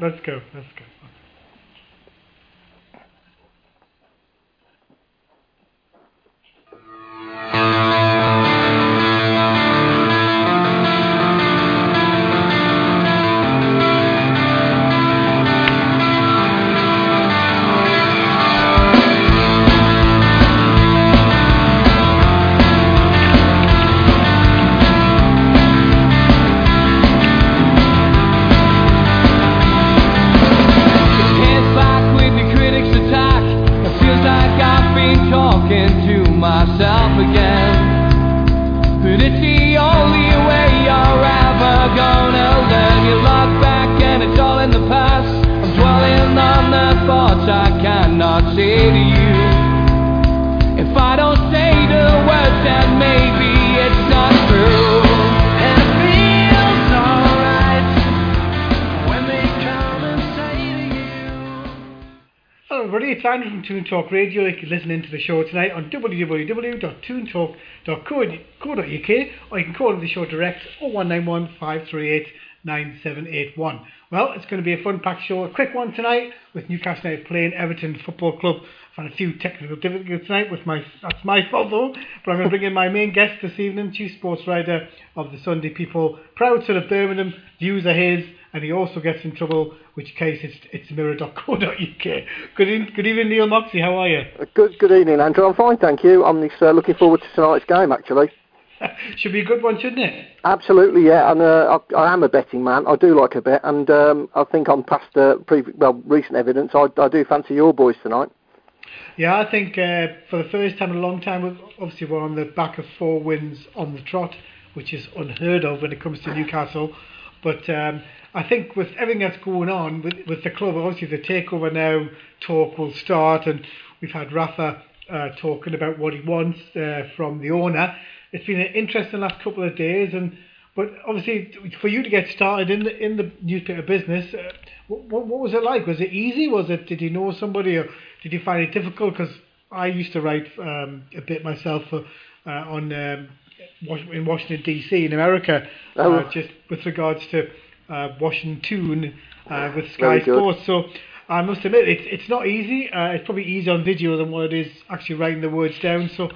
Let's go. Let's go. Talk Radio. You can listen into the show tonight on www.toontalk.co.uk or you can call the show direct 0191 538 9781. Well, it's going to be a fun packed show. A quick one tonight with Newcastle United playing Everton Football Club. I've had a few technical difficulties tonight with my that's my fault though. But I'm going to bring in my main guest this evening, chief sports writer of the Sunday People, proud son of Birmingham. Views are his and he also gets in trouble, which case it's, it's mirror.co.uk. Good, in, good evening, Neil Moxley. How are you? Good, good evening, Andrew. I'm fine, thank you. I'm just, uh, looking forward to tonight's game, actually. Should be a good one, shouldn't it? Absolutely, yeah. And uh, I, I, am a betting man. I do like a bet, and um, I think on past uh, pre- well recent evidence, I, I do fancy your boys tonight. Yeah, I think uh, for the first time in a long time, obviously we're on the back of four wins on the trot, which is unheard of when it comes to Newcastle. But um, I think with everything that's going on with, with the club, obviously the takeover now talk will start, and we've had Rafa uh, talking about what he wants uh, from the owner. It's been an interesting last couple of days, and but obviously for you to get started in the in the newspaper business, uh, what, what was it like? Was it easy? Was it? Did you know somebody, or did you find it difficult? Because I used to write um, a bit myself for, uh, on um, in Washington D.C. in America, oh. Uh, just with regards to uh, Washington uh, with Sky Sports. So I must admit, it's it's not easy. Uh, it's probably easier on video than what it is actually writing the words down. So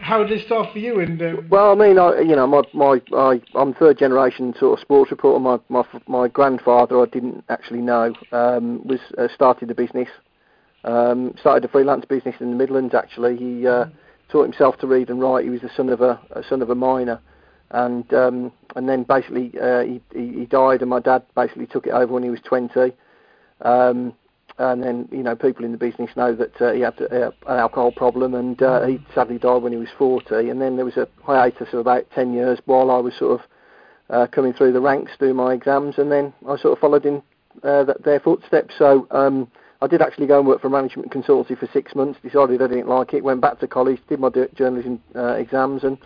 how did it start for you? And um... well, I mean, I, you know, my my I, I'm third generation sort of sports reporter. My my my grandfather, I didn't actually know, um, was uh, started the business. Um, started a freelance business in the Midlands. Actually, he uh, mm. Taught himself to read and write. He was the son of a, a son of a miner and um, and then basically uh, he, he died, and my dad basically took it over when he was 20. Um, and then you know people in the business know that uh, he had uh, an alcohol problem, and uh, he sadly died when he was 40. And then there was a hiatus of about 10 years while I was sort of uh, coming through the ranks, doing my exams, and then I sort of followed in uh, their footsteps. So. Um, I did actually go and work for a management consultancy for six months. Decided I didn't like it. Went back to college, did my journalism uh, exams, and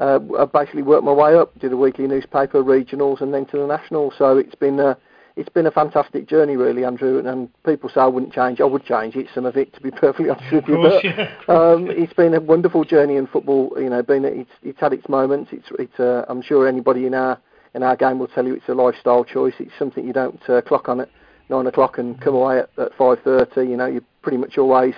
uh, I basically worked my way up, did a weekly newspaper, regionals, and then to the national. So it's been a, it's been a fantastic journey, really, Andrew. And, and people say I wouldn't change. I would change it, some of it, to be perfectly honest with you. But yeah. um, it's been a wonderful journey in football. You know, been it's it's had its moments. It's it's. Uh, I'm sure anybody in our in our game will tell you it's a lifestyle choice. It's something you don't uh, clock on at nine o'clock and come away at, at five thirty. You know, you're pretty much always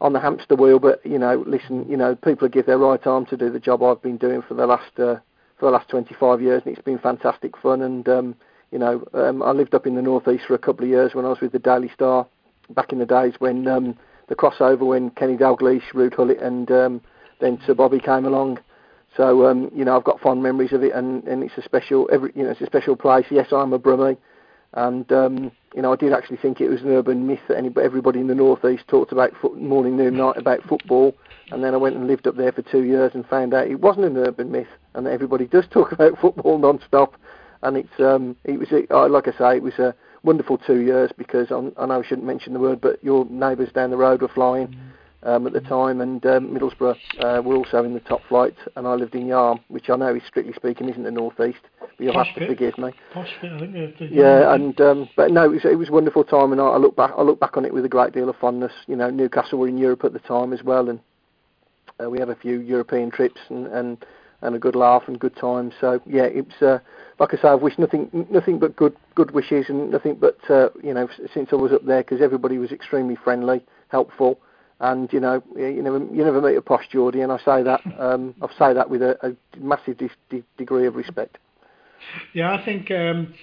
on the hamster wheel. But you know, listen, you know, people give their right arm to do the job I've been doing for the last uh, for the last 25 years, and it's been fantastic fun. And um, you know, um, I lived up in the northeast for a couple of years when I was with the Daily Star back in the days when um, the crossover when Kenny Dalglish, Ruud Gullit, and um, then Sir Bobby came along. So um, you know, I've got fond memories of it, and, and it's a special, every you know, it's a special place. Yes, I'm a Brummie, and um, you know, I did actually think it was an urban myth that anybody, everybody in the northeast talked about foot, morning, noon, night about football. And then I went and lived up there for two years and found out it wasn't an urban myth, and that everybody does talk about football non-stop. And it's um, it was uh, like I say, it was a wonderful two years because I'm, i know I shouldn't mention the word, but your neighbours down the road were flying. Mm-hmm um, at the time, and um, Middlesbrough uh, were also in the top flight, and I lived in Yarm, which I know is strictly speaking isn't the northeast, but you'll Posh have to bit. forgive me. Posh bit, I think. The, yeah, and um, but no, it was, it was a wonderful time, and I, I look back I look back on it with a great deal of fondness. You know, Newcastle were in Europe at the time as well, and uh, we had a few European trips and, and and a good laugh and good time. So yeah, it's uh, like I say, I've wished nothing nothing but good good wishes and nothing but uh, you know since I was up there because everybody was extremely friendly, helpful, and you know you never you never meet a posh Geordie, and I say that um, I say that with a, a massive de- de- degree of respect. Yeah, I think um,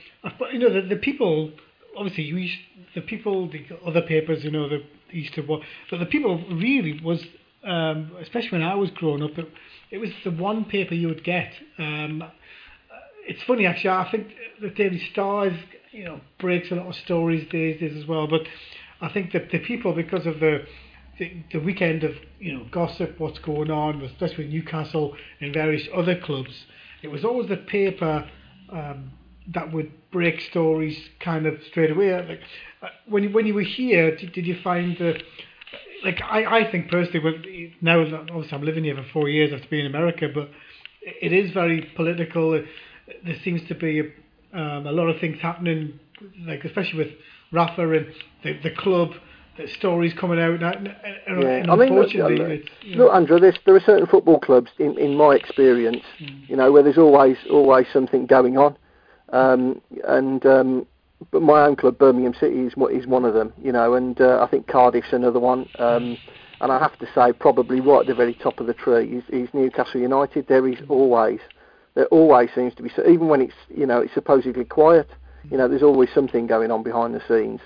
you know the, the people. Obviously, you used, the people, the other papers, you know, the used to, but the people really was, um, especially when I was growing up, it, it was the one paper you would get. Um, it's funny actually. I think the Daily Star, you know, breaks a lot of stories these days as well. But I think that the people, because of the the, the weekend of you know gossip, what's going on, especially with Newcastle and various other clubs, it was always the paper um, that would break stories kind of straight away. Like uh, when you, when you were here, did, did you find the like I, I think personally, when, now obviously I'm living here for four years after being in America, but it is very political. There seems to be um, a lot of things happening, like especially with Rafa and the the club the stories coming out. And, and, yeah. and I mean, look, look, look Andrew, there are certain football clubs, in, in my experience, mm. you know, where there's always always something going on, um, and um, but my own club, Birmingham City, is is one of them, you know, and uh, I think Cardiff's another one. Um, and I have to say, probably right at the very top of the tree is, is Newcastle United. There is always, there always seems to be, even when it's, you know, it's supposedly quiet, you know, there's always something going on behind the scenes.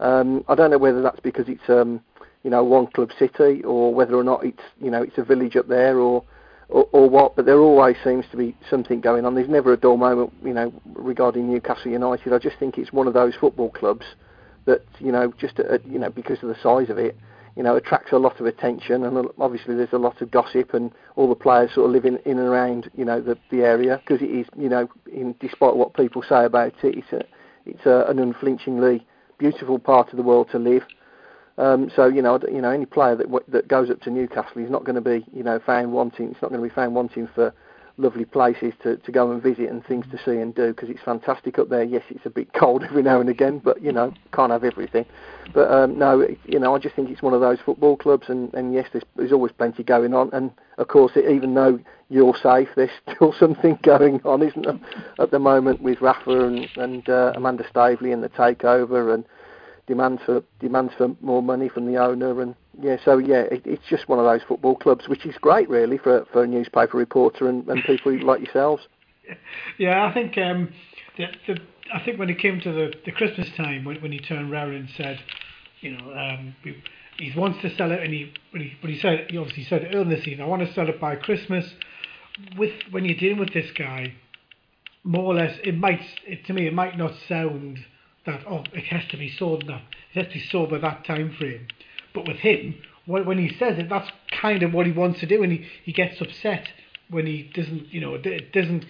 Um, I don't know whether that's because it's um, you know one club city or whether or not it's you know it's a village up there or, or or what. But there always seems to be something going on. There's never a dull moment you know regarding Newcastle United. I just think it's one of those football clubs that you know just uh, you know because of the size of it you know, attracts a lot of attention, and obviously there's a lot of gossip, and all the players sort of live in, in and around, you know, the, the area because it is, you know, in, despite what people say about it, it's a, it's a, an unflinchingly beautiful part of the world to live. Um, so you know, you know, any player that that goes up to Newcastle, he's not going to be, you know, found wanting. It's not going to be found wanting for lovely places to, to go and visit and things to see and do because it's fantastic up there. Yes, it's a bit cold every now and again, but you know, can't have everything. But um, no, it, you know, I just think it's one of those football clubs, and, and yes, there's, there's always plenty going on. And of course, it, even though you're safe, there's still something going on, isn't there, at the moment with Rafa and, and uh, Amanda Staveley and the takeover and demands for demands for more money from the owner and yeah so yeah it, it's just one of those football clubs which is great really for for a newspaper reporter and, and people like yourselves. Yeah I think um the, the I think when it came to the, the Christmas time when, when he turned round and said you know um he wants to sell it and he but he, he said he obviously said earlier in the season I want to sell it by Christmas. With when you're dealing with this guy more or less it might it, to me it might not sound that oh it has to be sold that it has to be sold by that time frame. But with him, when he says it, that's kind of what he wants to do, and he, he gets upset when he doesn't, you know, it doesn't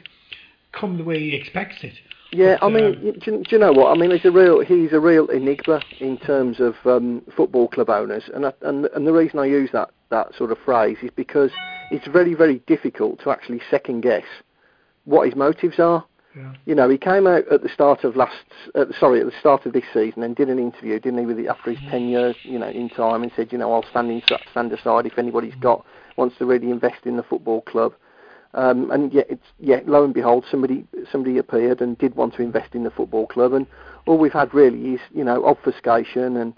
come the way he expects it. Yeah, but, I mean, um, do, do, you know what? I mean, he's a real he's a real enigma in terms of um, football club owners, and I, and and the reason I use that that sort of phrase is because it's very very difficult to actually second guess what his motives are. Yeah. You know, he came out at the start of last, uh, sorry, at the start of this season and did an interview, didn't he, with the, after his tenure, you know, in time, and said, you know, I'll stand in, stand aside if anybody's mm-hmm. got wants to really invest in the football club. Um, and yet, it's yet lo and behold, somebody somebody appeared and did want to invest in the football club, and all we've had really is, you know, obfuscation and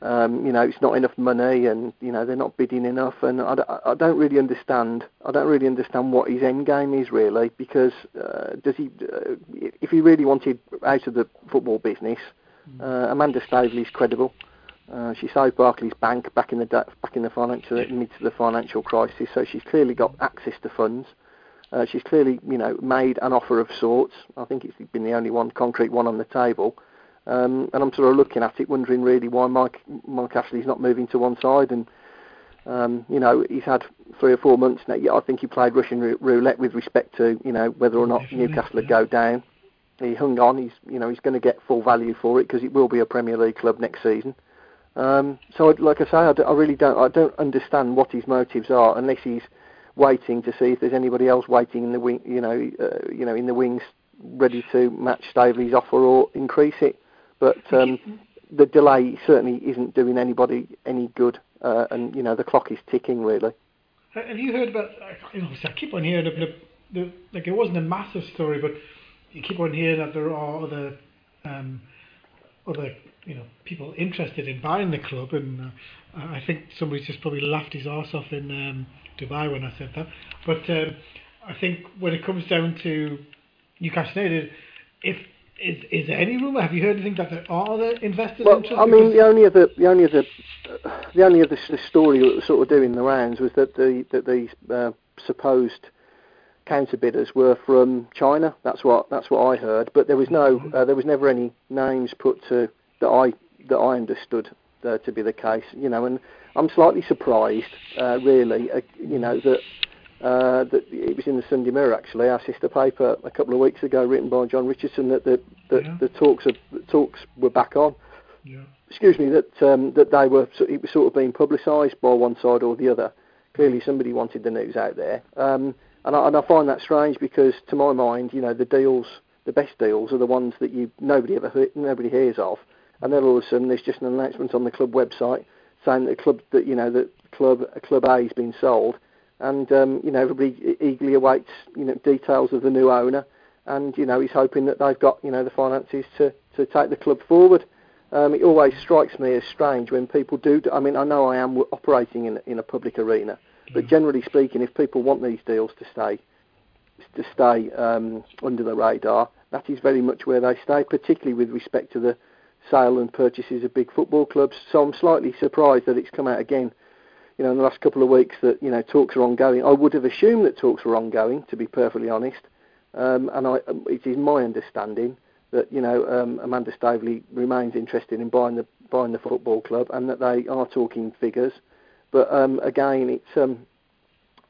um, you know, it's not enough money, and you know they're not bidding enough, and I, I don't really understand. I don't really understand what his end game is really, because uh, does he, uh, if he really wanted out of the football business, mm. uh, Amanda Staveley's credible. Uh, she saved Barclays Bank back in the back in the financial midst of the financial crisis, so she's clearly got access to funds. Uh, she's clearly, you know, made an offer of sorts. I think it's been the only one concrete one on the table. Um, and I'm sort of looking at it, wondering really why Mike Mike Ashley's not moving to one side. And um, you know, he's had three or four months now. Yeah, I think he played Russian roulette with respect to you know whether or not Newcastle would go down. He hung on. He's you know he's going to get full value for it because it will be a Premier League club next season. Um, so, like I say, I, d- I really don't I don't understand what his motives are unless he's waiting to see if there's anybody else waiting in the wing, you know, uh, you know, in the wings, ready to match Staveley's offer or increase it. But um, the delay certainly isn't doing anybody any good, uh, and you know the clock is ticking really. Have you heard about? You know, I keep on hearing of the, the like it wasn't a massive story, but you keep on hearing that there are other um, other you know people interested in buying the club, and uh, I think somebody just probably laughed his arse off in um, Dubai when I said that. But um, I think when it comes down to Newcastle United, if is is there any rumor? Have you heard anything that there are other investors? Well, I mean, the only other the only other the only other story that was sort of doing the rounds was that the that the uh, supposed counter bidders were from China. That's what that's what I heard. But there was no mm-hmm. uh, there was never any names put to that I that I understood uh, to be the case. You know, and I'm slightly surprised, uh, really. Uh, you know that. Uh, that it was in the Sunday Mirror actually, our sister paper a couple of weeks ago, written by John Richardson, that the that yeah. the talks of the talks were back on. Yeah. Excuse me, that um, that they were it was sort of being publicised by one side or the other. Clearly, somebody wanted the news out there. Um, and I, and I find that strange because, to my mind, you know, the deals, the best deals, are the ones that you nobody ever heard, nobody hears of, and then all of a sudden there's just an announcement on the club website saying that the club that you know that club club A has been sold, and um, you know everybody eagerly awaits you know details of the new owner, and you know he's hoping that they've got you know the finances to to take the club forward. Um, it always strikes me as strange when people do. I mean, I know I am operating in in a public arena, but generally speaking, if people want these deals to stay to stay um, under the radar, that is very much where they stay, particularly with respect to the sale and purchases of big football clubs. So I'm slightly surprised that it's come out again, you know, in the last couple of weeks that you know talks are ongoing. I would have assumed that talks were ongoing, to be perfectly honest, um, and I, it is my understanding that you know um, Amanda Staveley remains interested in buying the buying the football club, and that they are talking figures. But um, again, it's um,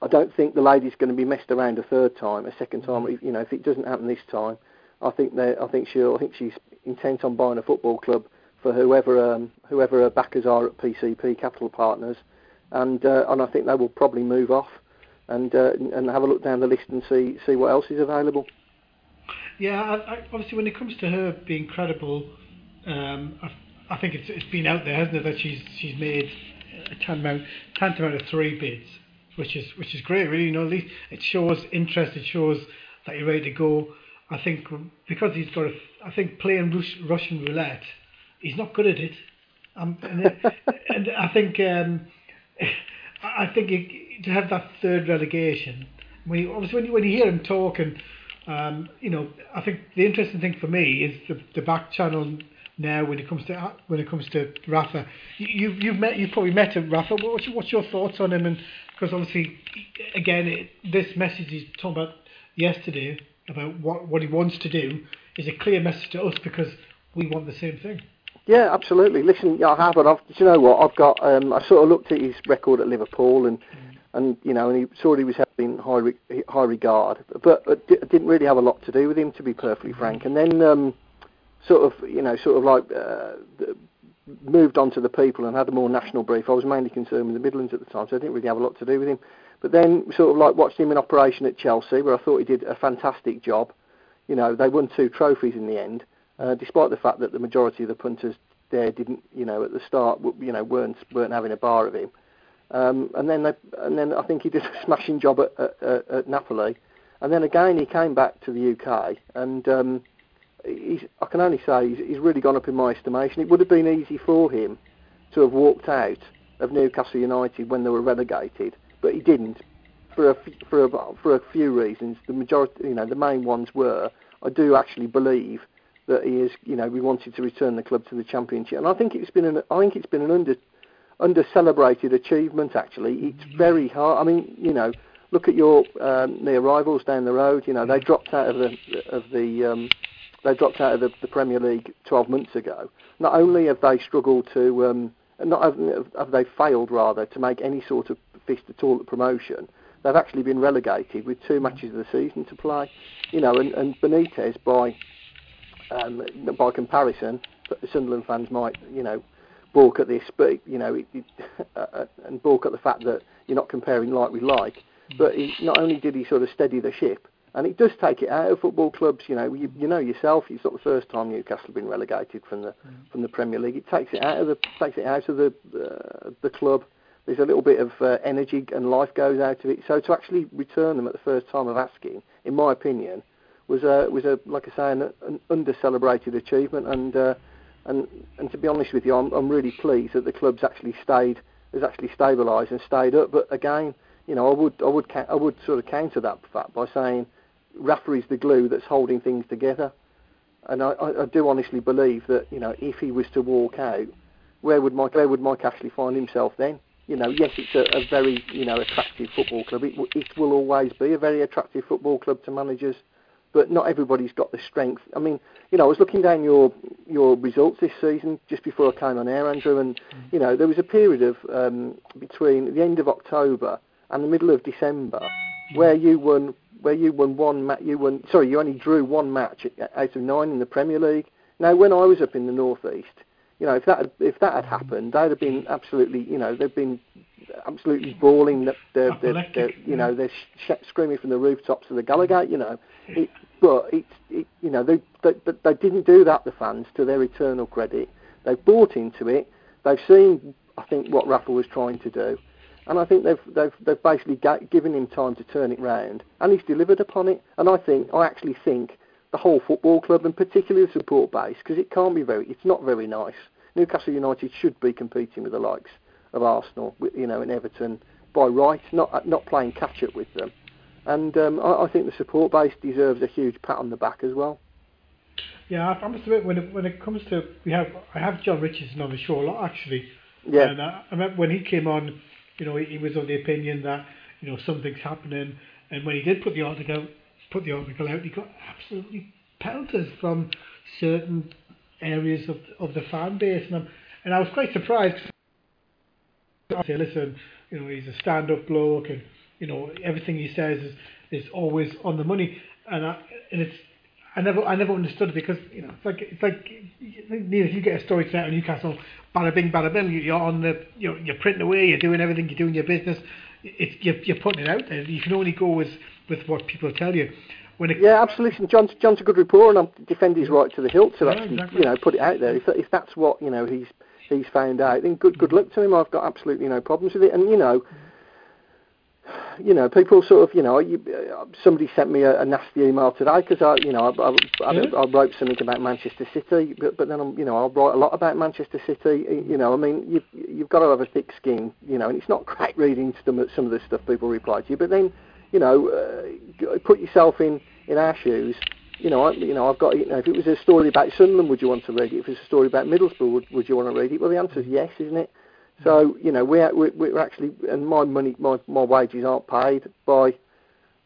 I don't think the lady's going to be messed around a third time, a second time. Mm. You know, if it doesn't happen this time, I think they I think she I think she's intent on buying a football club for whoever um, whoever her backers are at PCP Capital Partners, and uh, and I think they will probably move off and uh, and have a look down the list and see see what else is available. Yeah, I, I, obviously when it comes to her being credible, um, I, I think it's it's been out there, hasn't it, that she's she's made a tantamount, tantamount of three bids, which is which is great. Really, you know, at least it shows interest. It shows that you're ready to go. I think because he's got, a, I think playing Rus- Russian roulette, he's not good at it. Um, and, and I think um, I think he, to have that third relegation, when you, obviously when you, when you hear him talking, um, you know, I think the interesting thing for me is the, the back channel now when it comes to when it comes to Rafa. You, you've met you've probably met him, Rafa. What's your, what's your thoughts on him? And because obviously, again, it, this message he's talking about yesterday about what what he wants to do is a clear message to us because we want the same thing. Yeah, absolutely. Listen, I have, and I've, do you know what? I've got. Um, I sort of looked at his record at Liverpool, and mm. and you know, and he saw he was having high re- high regard, but it didn't really have a lot to do with him, to be perfectly mm. frank. And then. Um, sort of, you know, sort of like uh, moved on to the people and had a more national brief. I was mainly concerned with the Midlands at the time, so I didn't really have a lot to do with him. But then, sort of like watched him in operation at Chelsea, where I thought he did a fantastic job. You know, they won two trophies in the end, uh, despite the fact that the majority of the punters there didn't, you know, at the start, you know, weren't weren't having a bar of him. Um, and then they, and then I think he did a smashing job at, at, at Napoli. And then again, he came back to the UK and. Um, he's, I can only say he's, he's really gone up in my estimation. It would have been easy for him to have walked out of Newcastle United when they were relegated, but he didn't for a, for a, for a few reasons. The majority, you know, the main ones were I do actually believe that he is, you know, we wanted to return the club to the championship, and I think it's been an I think it's been an under under celebrated achievement. Actually, it's very hard. I mean, you know, look at your um, near rivals down the road. You know, they dropped out of the of the um, they dropped out of the, the, Premier League 12 months ago. Not only have they struggled to, um, not have, have, they failed rather to make any sort of fist at all at promotion, they've actually been relegated with two matches of the season to play. You know, and, and Benitez, by um, by comparison, Sunderland fans might, you know, balk at this, but you know, it, it, uh, and balk at the fact that you're not comparing like with like. But he, not only did he sort of steady the ship, and it does take it out of football clubs. You know, you, you know yourself. It's not the first time Newcastle have been relegated from the mm. from the Premier League. It takes it out of the takes it out of the uh, the club. There's a little bit of uh, energy and life goes out of it. So to actually return them at the first time of asking, in my opinion, was a was a like I say an, an under celebrated achievement and uh, and and to be honest with you, I'm I'm really pleased that the club's actually stayed has actually stabilised and stayed up. But again, you know, I would I would I would sort of counter that fact by saying is the glue that's holding things together. And I, I, I do honestly believe that you know if he was to walk out, where would Mike where would Mike Ashley find himself then? You know, yes, it's a, a very you know attractive football club. It, it will always be a very attractive football club to managers but not everybody's got the strength. I mean, you know, I was looking down your your results this season just before I came on air, Andrew, and mm. you know there was a period of um, between the end of October and the middle of December mm. where you won where you won one match. You won sorry, you only drew one match out of nine in the Premier League. Now, when I was up in the northeast, you know, if that had, if that had mm. happened, they'd have been absolutely, you know, they've been absolutely bawling that they're, they're, they're, you know they're sh- screaming from the rooftops of the Gallowgate. You know, it, but it's it, you know they, they they didn't do that. The fans, to their eternal credit, they've bought into it. They've seen, I think, what Rafa was trying to do, and I think they've they've they've basically ga- given him time to turn it round, and he's delivered upon it. And I think I actually think the whole football club, and particularly the support base, because it can't be very, it's not very nice. Newcastle United should be competing with the likes of Arsenal, you know, and Everton by right, not not playing catch up with them. And um, I, I, think the support base deserves a huge pat on the back as well. Yeah, I must admit when it, when it comes to we have I have John Richardson on the show a lot actually. Yeah. And I, I remember when he came on, you know, he, he was of the opinion that you know something's happening, and when he did put the article put the article out, he got absolutely pelters from certain areas of of the fan base, and, I'm, and I was quite surprised. I say, listen, you know, he's a stand-up bloke, and you know everything he says is, is always on the money, and I, and it's I never I never understood it because you know it's like it's like Neil, if you get a story tonight on Newcastle, bada bing bada bing, you're on the you're, you're printing away, you're doing everything, you're doing your business, it's you're, you're putting it out there. You can only go with with what people tell you. When it, yeah, absolutely. John's, John's a good reporter, and I defend his right to the hilt to yeah, actually, exactly. you know, put it out there. If, if that's what you know he's he's found out, then good good luck to him. I've got absolutely no problems with it. And you know, you know, people sort of, you know, you, uh, somebody sent me a, a nasty email today because I, you know, I, I, I, yeah. I, wrote something about Manchester City, but, but then I'm, you know, I write a lot about Manchester City. You know, I mean, you've you've got to have a thick skin, you know, and it's not great reading some some of the stuff people reply to you, but then, you know, uh, put yourself in in our shoes. You know, I, you know, I've got. You know, if it was a story about Sunderland, would you want to read it? If it's a story about Middlesbrough, would, would you want to read it? Well, the answer is yes, isn't it? So you know we're we're actually and my money my my wages aren't paid by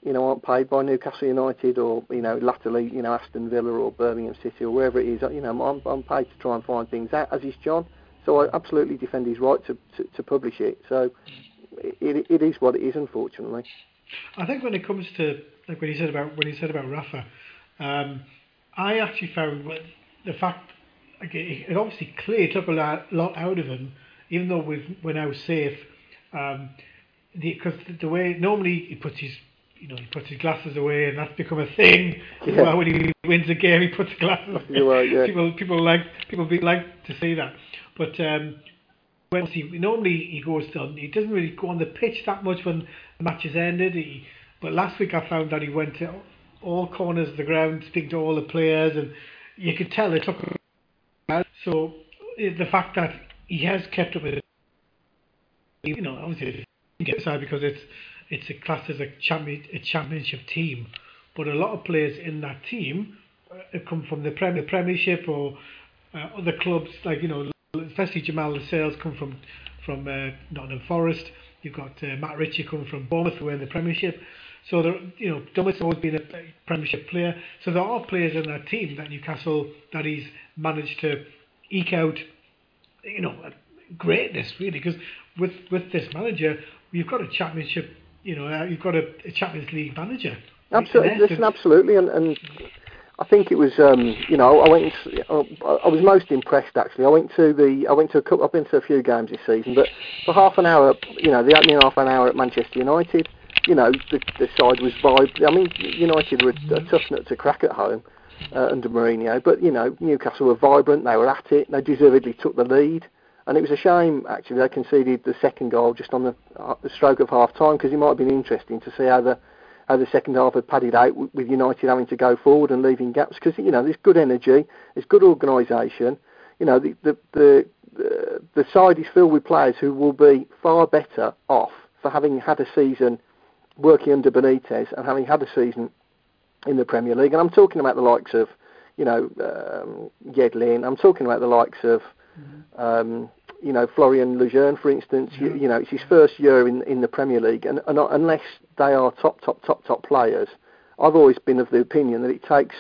you know aren't paid by Newcastle United or you know latterly you know Aston Villa or Birmingham City or wherever it is. You know I'm I'm paid to try and find things out as is John. So I absolutely defend his right to to, to publish it. So it it is what it is unfortunately. I think when it comes to like when he said about when he said about Rafa, um, I actually found the fact like it, obviously clearly took a lot, lot out of him even though we've, we're now safe, um, because the, the, way normally he puts his you know he puts his glasses away and that's become a thing. Yeah. Well, when he wins a game, he puts glasses away. yeah. People people like people be, like to see that, but. Um, when he normally he goes down, he doesn't really go on the pitch that much when the match is ended. He, but last week I found that he went to all corners of the ground, speak to all the players, and you could tell it took. So the fact that he has kept up with it. You know, obviously side because it's it's a class as a champion a championship team, but a lot of players in that team uh, come from the Premier Premiership or uh, other clubs like you know, especially Jamal Lascelles come from from uh, Nottingham Forest. You've got uh, Matt Ritchie coming from Bournemouth, who are in the Premiership. So there, you know, Dummett always been a Premiership player. So there are players in that team that Newcastle that he's managed to eke out you know, greatness really. Because with with this manager, you've got a championship. You know, uh, you've got a, a Champions League manager. Absolutely, listen, absolutely, and, and I think it was, um, you know, I went. I was most impressed actually. I went to the, I went to a couple. I've been to a few games this season, but for half an hour, you know, the opening half an hour at Manchester United, you know, the, the side was vibrant. I mean, United were a, tough nut to crack at home uh, under Mourinho. But you know, Newcastle were vibrant. They were at it. They deservedly took the lead. And it was a shame, actually, they conceded the second goal just on the, uh, the stroke of half time because it might have been interesting to see how the how the second half had padded out with United having to go forward and leaving gaps because you know there's good energy, there's good organisation. You know the the, the the the side is filled with players who will be far better off for having had a season working under Benitez and having had a season in the Premier League. And I'm talking about the likes of, you know, um, Yedlin. I'm talking about the likes of, mm-hmm. um, you know, Florian Lejeune, for instance. You, you, know, it's his first year in in the Premier League, and, and unless they are top, top, top, top players, I've always been of the opinion that it takes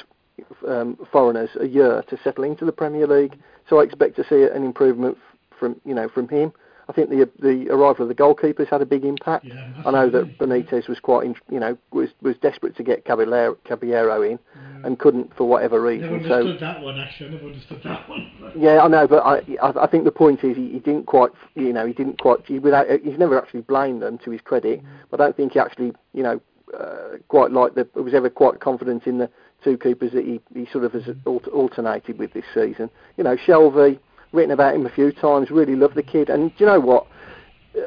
um, foreigners a year to settle into the Premier League. So I expect to see an improvement from you know from him. I think the the arrival of the goalkeepers had a big impact. Yeah, I know that Benitez was quite, in, you know, was was desperate to get Caballero, Caballero in, yeah. and couldn't for whatever reason. Never understood so, that one actually. I never understood that one. yeah, I know, but I I, I think the point is he, he, didn't quite, you know, he didn't quite. He, without he's never actually blamed them to his credit, mm. but I don't think he actually, you know, uh, quite like the was ever quite confident in the two keepers that he, he sort of has mm. alternated with this season. You know, Shelvey written about him a few times. Really love the kid, and do you know what?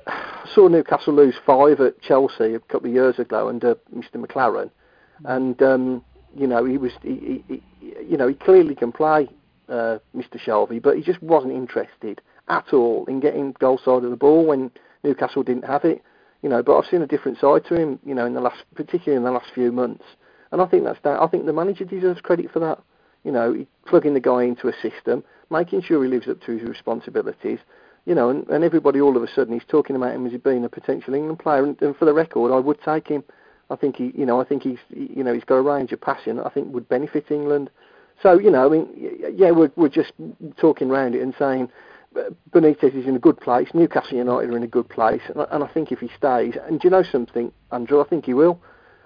I saw Newcastle lose five at Chelsea a couple of years ago under Mr. McClaren, and um, you know he was, he, he, you know, he clearly can play, uh, Mr. Shelvey, but he just wasn't interested at all in getting goal side of the ball when Newcastle didn't have it. You know, but I've seen a different side to him, you know, in the last, particularly in the last few months, and I think that's that. I think the manager deserves credit for that. You know, plugging the guy into a system making sure he lives up to his responsibilities. You know, and, and everybody all of a sudden he's talking about him as being a potential England player. And, and for the record, I would take him. I think he, you know, I think he's, you know, he's got a range of passion. that I think would benefit England. So you know, I mean, yeah, we're we're just talking around it and saying uh, Benitez is in a good place. Newcastle United are in a good place, and, and I think if he stays, and do you know something, Andrew? I think he will.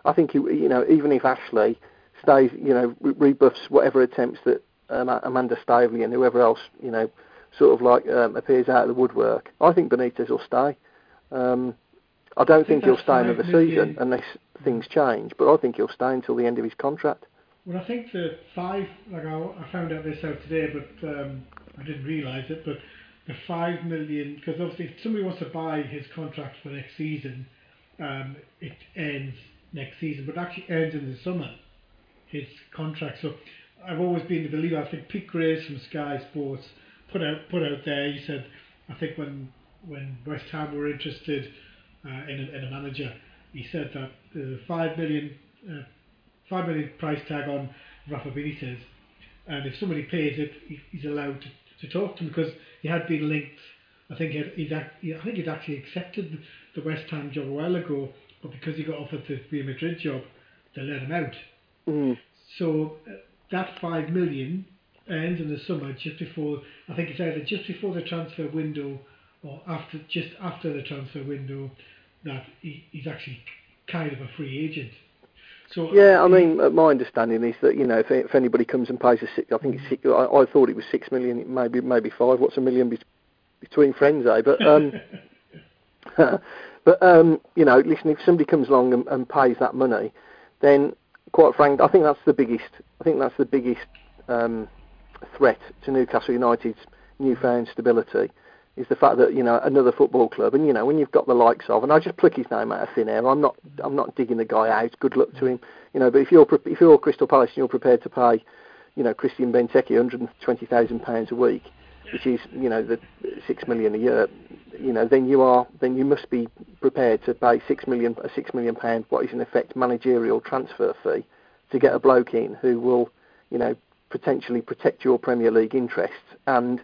I think he, you know, even if Ashley stays, you know, rebuffs whatever attempts that um, Amanda Staveley and whoever else, you know, sort of like um, appears out of the woodwork. I think Benitez will stay. Um, I don't I think, think he'll stay another season unless things change, but I think he'll stay until the end of his contract. Well, I think the five, like I, I found out this out today, but um, I didn't realise it, but the five million, because obviously if somebody wants to buy his contract for next season, um, it ends next season, but actually ends in the summer, his contract. So I've always been the believer. I think Pete Graves from Sky Sports put out put out there. He said, I think when when West Ham were interested uh, in, a, in a manager, he said that the five million uh, five million price tag on Rafa Benitez, and if somebody pays it, he, he's allowed to, to talk to him because he had been linked. I think he'd, he'd, I think he'd actually accepted the West Ham job a while ago, but because he got offered the Real Madrid job, they let him out. Mm. So uh, that five million ends in the summer, just before I think it's either just before the transfer window or after just after the transfer window that he, he's actually kind of a free agent. So yeah, I mean, uh, my understanding is that you know if, if anybody comes and pays a six, I think it's six, I, I thought it was six million, maybe maybe five. What's a million be- between friends, eh? But um, but um, you know, listen, if somebody comes along and, and pays that money, then quite frankly, I think that's the biggest. I think that's the biggest um, threat to Newcastle United's newfound stability is the fact that you know another football club, and you know when you've got the likes of, and I just pluck his name out of thin air. I'm not I'm not digging the guy out. Good luck to him, you know. But if you're if you're Crystal Palace and you're prepared to pay, you know, Christian Benteke 120 thousand pounds a week, which is you know the six million a year, you know, then you are then you must be prepared to pay six million a six million pound what is in effect managerial transfer fee to get a bloke in who will, you know, potentially protect your Premier League interests and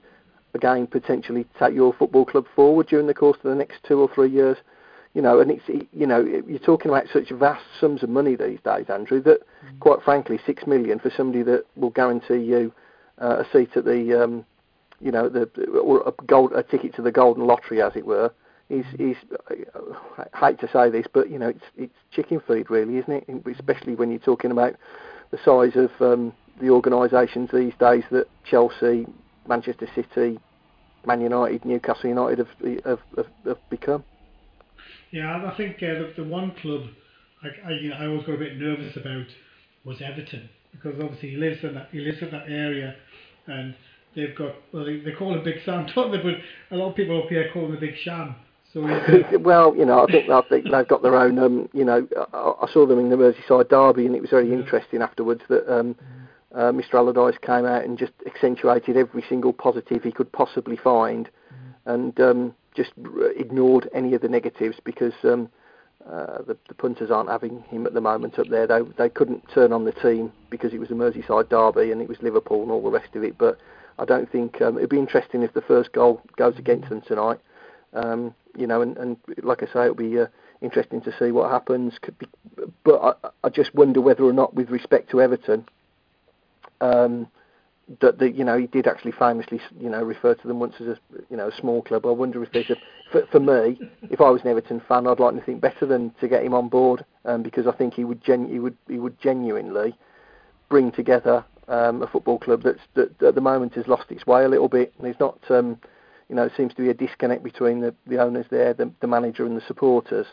again potentially take your football club forward during the course of the next two or three years. You know, and it's you know you're talking about such vast sums of money these days, Andrew. That mm. quite frankly, six million for somebody that will guarantee you uh, a seat at the um, you know, the or a gold a ticket to the golden lottery, as it were, is I hate to say this, but you know, it's it's chicken feed, really, isn't it? Especially when you're talking about the size of um, the organisations these days that Chelsea, Manchester City, Man United, Newcastle United have have, have, have become. Yeah, I think uh, the, the one club I, I, you know, I always got a bit nervous about was Everton because obviously he lives in that he lives in that area and they've got well they, they call him Big Sam, don't they? But a lot of people up here call him the Big Sham. So well, you know, I think I think they've got their own. Um, you know, I, I, saw them in the Merseyside derby, and it was very yeah. interesting afterwards that um, uh, Mr. Allardyce came out and just accentuated every single positive he could possibly find, mm. and um, just ignored any of the negatives because um, uh, the, the, punters aren't having him at the moment up there. They they couldn't turn on the team because it was a Merseyside derby and it was Liverpool and all the rest of it. But I don't think um, it'd be interesting if the first goal goes against them tonight. Um, you know, and, and like I say, it'll be uh, interesting to see what happens. Could be, but I, I just wonder whether or not, with respect to Everton, um, that the you know he did actually famously you know refer to them once as a you know a small club. I wonder if there's a for, for me, if I was an Everton fan, I'd like nothing better than to get him on board um, because I think he would gen- he would he would genuinely bring together um, a football club that's that at the moment has lost its way a little bit. There's not um, you know it seems to be a disconnect between the, the owners there, the, the manager and the supporters.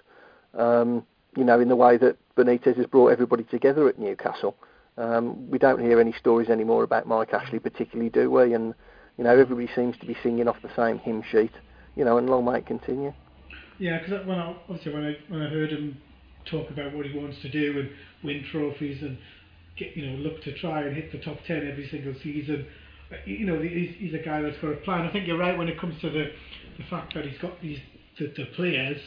Um, you know in the way that Benitez has brought everybody together at Newcastle. Um, we don't hear any stories anymore about Mike Ashley, particularly, do we? And you know, everybody seems to be singing off the same hymn sheet. You know, and long may it continue. Yeah, because when I, obviously when I when I heard him talk about what he wants to do and win trophies and get you know look to try and hit the top ten every single season, uh, you know, he's, he's a guy that's got a plan. I think you're right when it comes to the the fact that he's got these the, the players.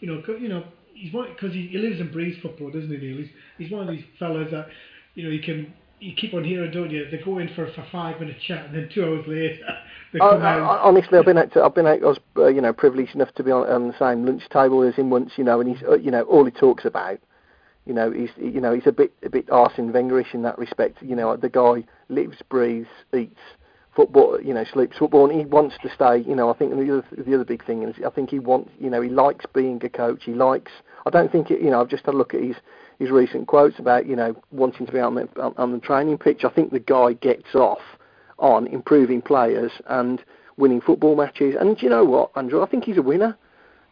You know, you know, he's one because he, he lives and breathes football, doesn't he? Neil? He's he's one of these fellas that you know, you can you keep on hearing, don't you? They go in for for five minute chat, and then two hours later, they come I, out. honestly, I've been out. To, I've been out. I was, uh, you know, privileged enough to be on, on the same lunch table as him once. You know, and he's, uh, you know, all he talks about. You know, he's, you know, he's a bit, a bit Arsene Wengerish in that respect. You know, the guy lives, breathes, eats football. You know, sleeps football, and he wants to stay. You know, I think the other, the other big thing is, I think he wants. You know, he likes being a coach. He likes. I don't think it. You know, I've just had a look at his his recent quotes about you know wanting to be on the on, the training pitch. I think the guy gets off on improving players and winning football matches. And you know what, Andrew? I think he's a winner.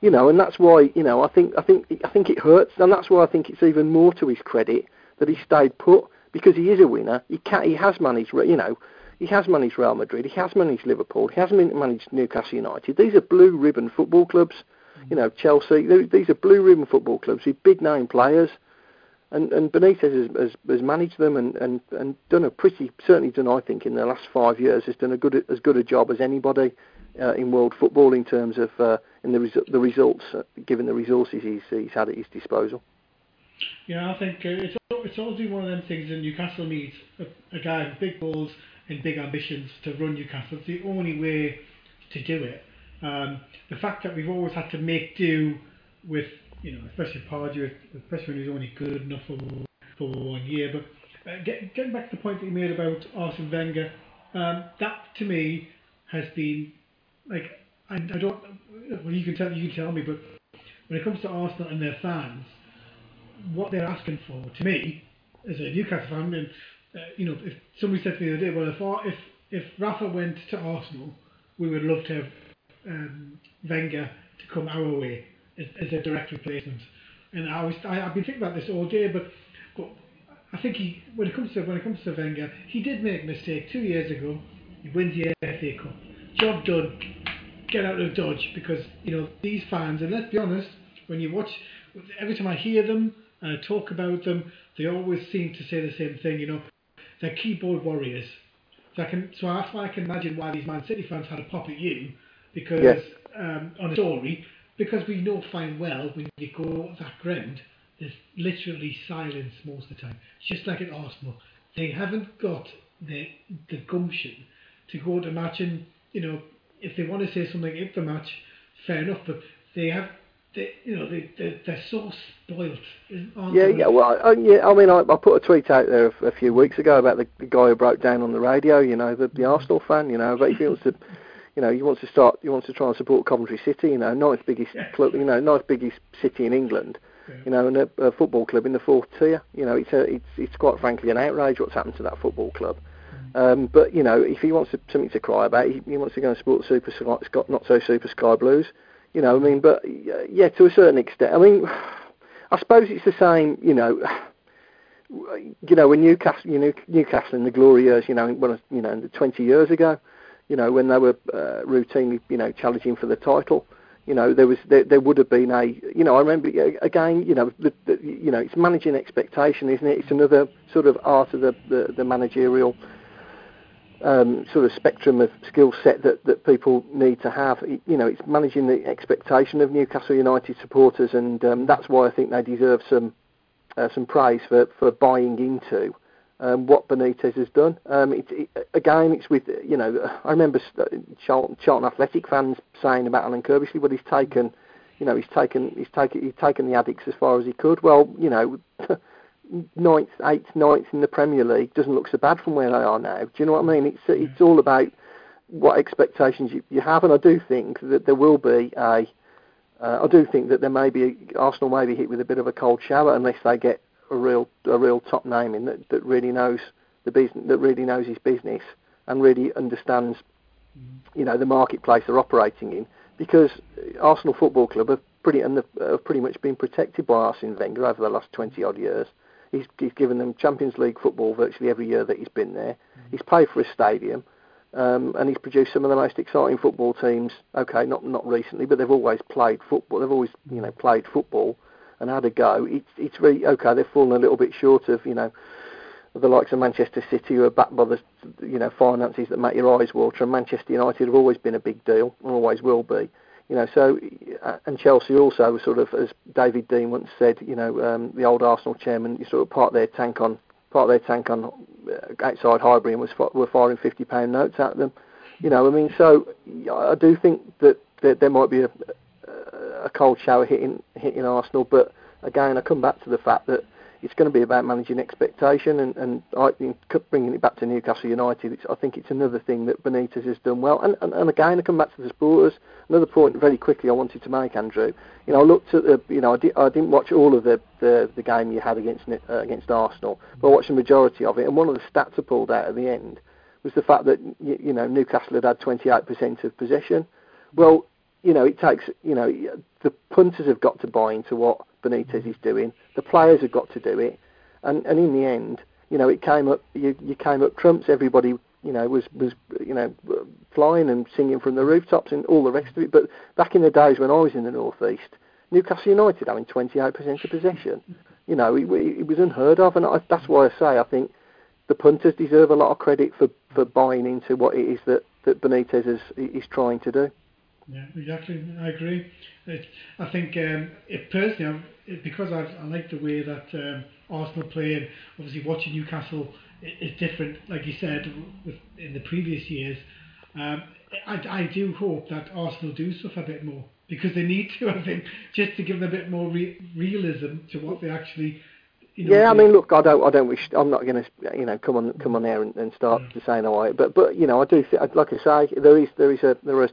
You know, and that's why you know I think I think I think it hurts, and that's why I think it's even more to his credit that he stayed put because he is a winner. He can he has managed you know he has managed Real Madrid, he has managed Liverpool, he has managed Newcastle United. These are blue ribbon football clubs. You know, Chelsea. These are blue ribbon football clubs with big name players and and Benitez has, has, has managed them and, and, and done a pretty certainly done I think in the last five years has done a good as good a job as anybody uh, in world football in terms of uh, in the the results uh, given the resources he's he's had at his disposal. Yeah, I think uh, it's it's always been one of them things. And Newcastle needs a, a guy with big goals and big ambitions to run Newcastle. It's the only way to do it. Um, the fact that we've always had to make do with you know, especially Pardew, especially when he's only good enough for, for one year. But uh, get, getting back to the point that you made about Arsene Wenger, um, that to me has been like I, I don't. Well, you can tell you can tell me, but when it comes to Arsenal and their fans, what they're asking for to me as a Newcastle fan, and uh, you know, if somebody said to me the other day, well, if if if Rafa went to Arsenal, we would love to have um, Wenger to come our way as, as a direct replacement. And I was I, have been thinking about this all day, but, but I think he when it comes to when it comes to Wenger, he did make a mistake two years ago. He wins the FA Cup, job done. Get out of Dodge because you know these fans, and let's be honest, when you watch, every time I hear them and I talk about them, they always seem to say the same thing. You know, they're keyboard warriors. So I can, so that's why I can imagine why these Man City fans had a pop at you because yes. um, on a story because we know fine well when you go that ground, there's literally silence most of the time. It's just like at Arsenal. They haven't got the the gumption to go to match and you know, if they want to say something in the match, fair enough, but they have they, you know, they, they, they're so spoilt. Yeah, yeah. Well, I, yeah. I mean, I, I put a tweet out there a, a few weeks ago about the, the guy who broke down on the radio. You know, the, the Arsenal fan. You know, but he feels that you know, he wants to start, he wants to try and support Coventry City, you know, ninth biggest yeah. club, you know, ninth biggest city in England, yeah. you know, and a, a, football club in the fourth tier. You know, it's a, it's, it's quite frankly an outrage what's happened to that football club. Mm. Um, but you know, if he wants to, something to cry about, he, he wants to go and support Super Sky, not so Super Sky Blues. You know, I mean, but yeah, to a certain extent. I mean, I suppose it's the same. You know, you know when Newcastle, you know, Newcastle in the glory years. You know, when you know, 20 years ago you know, when they were uh, routinely, you know, challenging for the title. you know, there was there, there would have been a, you know, I remember again, you know, the, the, you know, it's managing expectation, isn't it? It's another sort of art of the the, the managerial um, sort of spectrum of skill set that, that people need to have. You know, it's managing the expectation of Newcastle United supporters, and um, that's why I think they deserve some uh, some praise for, for buying into um, what Benitez has done. Um, it, it, again, it's with you know I remember Charlton, Charlton Athletic fans saying about Alan Curbishley, but he's taken you know he's taken he's taken he's taken the Addicks as far as he could. Well, you know. ninth, eighth, ninth in the Premier League doesn't look so bad from where they are now. Do you know what I mm. mean? It's mm. it's all about what expectations you, you have, and I do think that there will be a. Uh, I do think that there may be Arsenal may be hit with a bit of a cold shower unless they get a real a real top name in that, that really knows the business that really knows his business and really understands mm. you know the marketplace they're operating in because Arsenal Football Club have pretty and have pretty much been protected by Arsene Wenger over the last 20 odd years. He's, he's given them Champions League football virtually every year that he's been there. Mm-hmm. He's paid for a stadium. Um, and he's produced some of the most exciting football teams. Okay, not not recently, but they've always played football. They've always you know played football and had a go. It's it's really okay. They've fallen a little bit short of you know the likes of Manchester City who are backed by the you know finances that make your eyes water. And Manchester United have always been a big deal, and always will be. You know, so uh, and Chelsea also was sort of, as David Dein once said, you know, um, the old Arsenal chairman, you sort of part their tank on part their tank on uh, outside Highbury and was were firing fifty pound notes at them. You know, I mean, so I do think that, that there might be a, a cold shower hitting hitting Arsenal, but again, I come back to the fact that it's going to be about managing expectation, and, and I think bringing it back to Newcastle United, I think it's another thing that Benitez has done well. And, and, and again, I come back to the supporters. Another point, very quickly, I wanted to make, Andrew. You know, I looked at the, you know, I, di- I didn't watch all of the, the, the game you had against uh, against Arsenal, but I watched the majority of it. And one of the stats I pulled out at the end was the fact that you, you know Newcastle had had 28% of possession. Well, you know, it takes, you know, the punters have got to buy into what Benitez is doing. The players have got to do it, and and in the end, you know, it came up. You, you came up trumps. Everybody, you know, was was you know flying and singing from the rooftops and all the rest of it. But back in the days when I was in the northeast, Newcastle United having 28% of possession, you know, it, it was unheard of, and I, that's why I say I think the punters deserve a lot of credit for for buying into what it is that that Benitez is is trying to do. Yeah, exactly. I agree. It, I think um, it personally, it, because I, I like the way that um, Arsenal play, and obviously watching Newcastle is different. Like you said, with, in the previous years, um, I, I do hope that Arsenal do suffer a bit more because they need to. I think just to give them a bit more re- realism to what they actually you know, yeah, I mean, look, I don't, I don't wish, I'm not going to, you know, come on, come on there and, and start to say no. But, but you know, I do, th- like I say, there is, there is a, there is,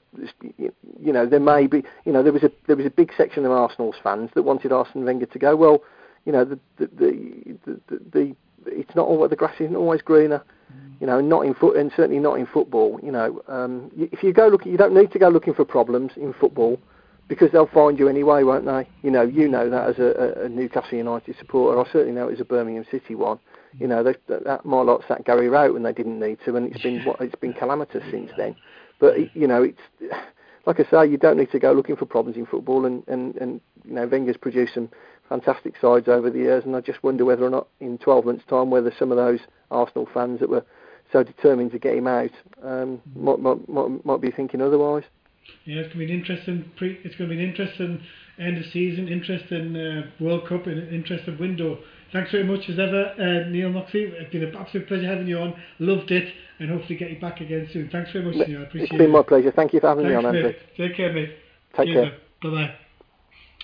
you know, there may be, you know, there was a, there was a big section of Arsenal's fans that wanted Arsene Wenger to go. Well, you know, the, the, the, the, the, it's not all the grass isn't always greener. Mm. You know, not in foot, and certainly not in football. You know, um, if you go looking, you don't need to go looking for problems in football because they'll find you anyway, won't they? You know, you know that as a, a Newcastle United supporter. I certainly know it as a Birmingham City one. You know, they, that my lot sat Gary Rowett when they didn't need to, and it's been what it's been calamitous since then. But you know, it's like I say, you don't need to go looking for problems in football, and and and you know, Wenger's produced some fantastic sides over the years, and I just wonder whether or not in 12 months' time, whether some of those Arsenal fans that were so determined to get him out um, might, might, might, might be thinking otherwise. Yeah, it's going to be an interesting pre. It's going to be an interesting end of season, interesting uh, World Cup, and interesting window. Thanks very much as ever, uh, Neil Moxley. It's been an absolute pleasure having you on. Loved it, and hopefully get you back again soon. Thanks very much, Neil. I appreciate it. It's been my pleasure. Thank you for having Thanks, me on, Andrew. Take care, mate. Take Cheers, care. Bye bye.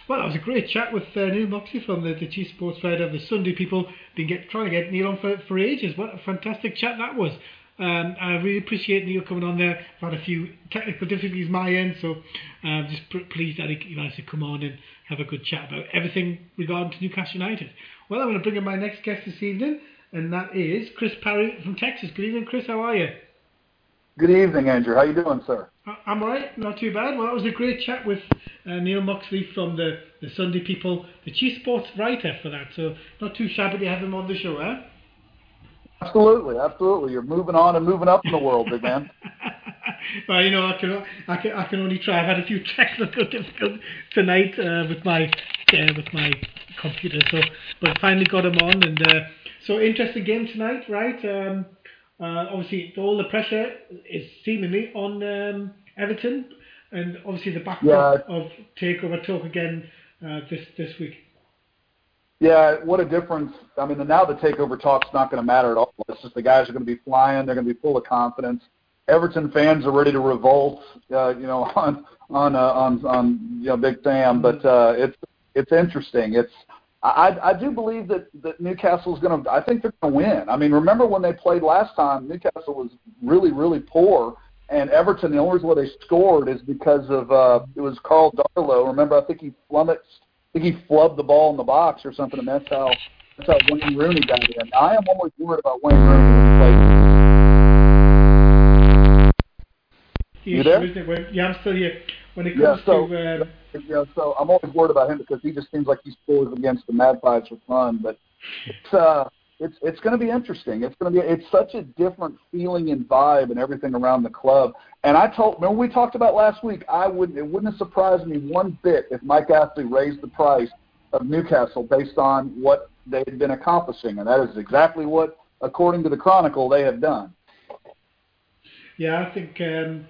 Well, that was a great chat with uh, Neil Moxley from the, the Chief Sports Writer of the Sunday People. Been get, trying to get Neil on for, for ages. What a fantastic chat that was. Um, I really appreciate Neil coming on there. I've had a few technical difficulties my end, so I'm um, just pleased that he managed to come on and have a good chat about everything regarding to Newcastle United. Well, I'm going to bring in my next guest this evening, and that is Chris Parry from Texas. Good evening, Chris. How are you? Good evening, Andrew. How you doing, sir? I'm alright, not too bad. Well, that was a great chat with uh, Neil Moxley from the, the Sunday People, the chief sports writer for that. So not too shabby to have him on the show, eh? Absolutely, absolutely. You're moving on and moving up in the world, big man. well, you know, I can, I can, I can only try. I've had a few technical difficulties tonight uh, with my uh, with my computer, so but finally got them on, and uh, so interesting game tonight, right? Um, uh, obviously, all the pressure is seemingly on um, Everton, and obviously the backdrop yeah. of takeover talk again uh, this this week. Yeah, what a difference. I mean, now the takeover talk's not going to matter at all. It's just the guys are going to be flying. They're going to be full of confidence. Everton fans are ready to revolt, uh, you know, on on uh, on on you know Big Sam. But uh, it's it's interesting. It's I I do believe that that Newcastle's going to. I think they're going to win. I mean, remember when they played last time? Newcastle was really really poor, and Everton. The only reason why they scored is because of uh, it was Karl Darlow. Remember, I think he flummoxed I think he flubbed the ball in the box or something, and that's how that's how Wayne Rooney got in. I am always worried about Wayne Rooney. You there? Yeah, I'm still here. When it comes yeah, so, to uh, yeah, so I'm always worried about him because he just seems like he scores against the Magpies for fun. But it's uh, it's it's going to be interesting. It's going to be it's such a different feeling and vibe and everything around the club. And I told remember we talked about last week. I would it wouldn't have surprised me one bit if Mike Ashley raised the price of Newcastle based on what they had been accomplishing, and that is exactly what, according to the Chronicle, they have done. Yeah, I think um,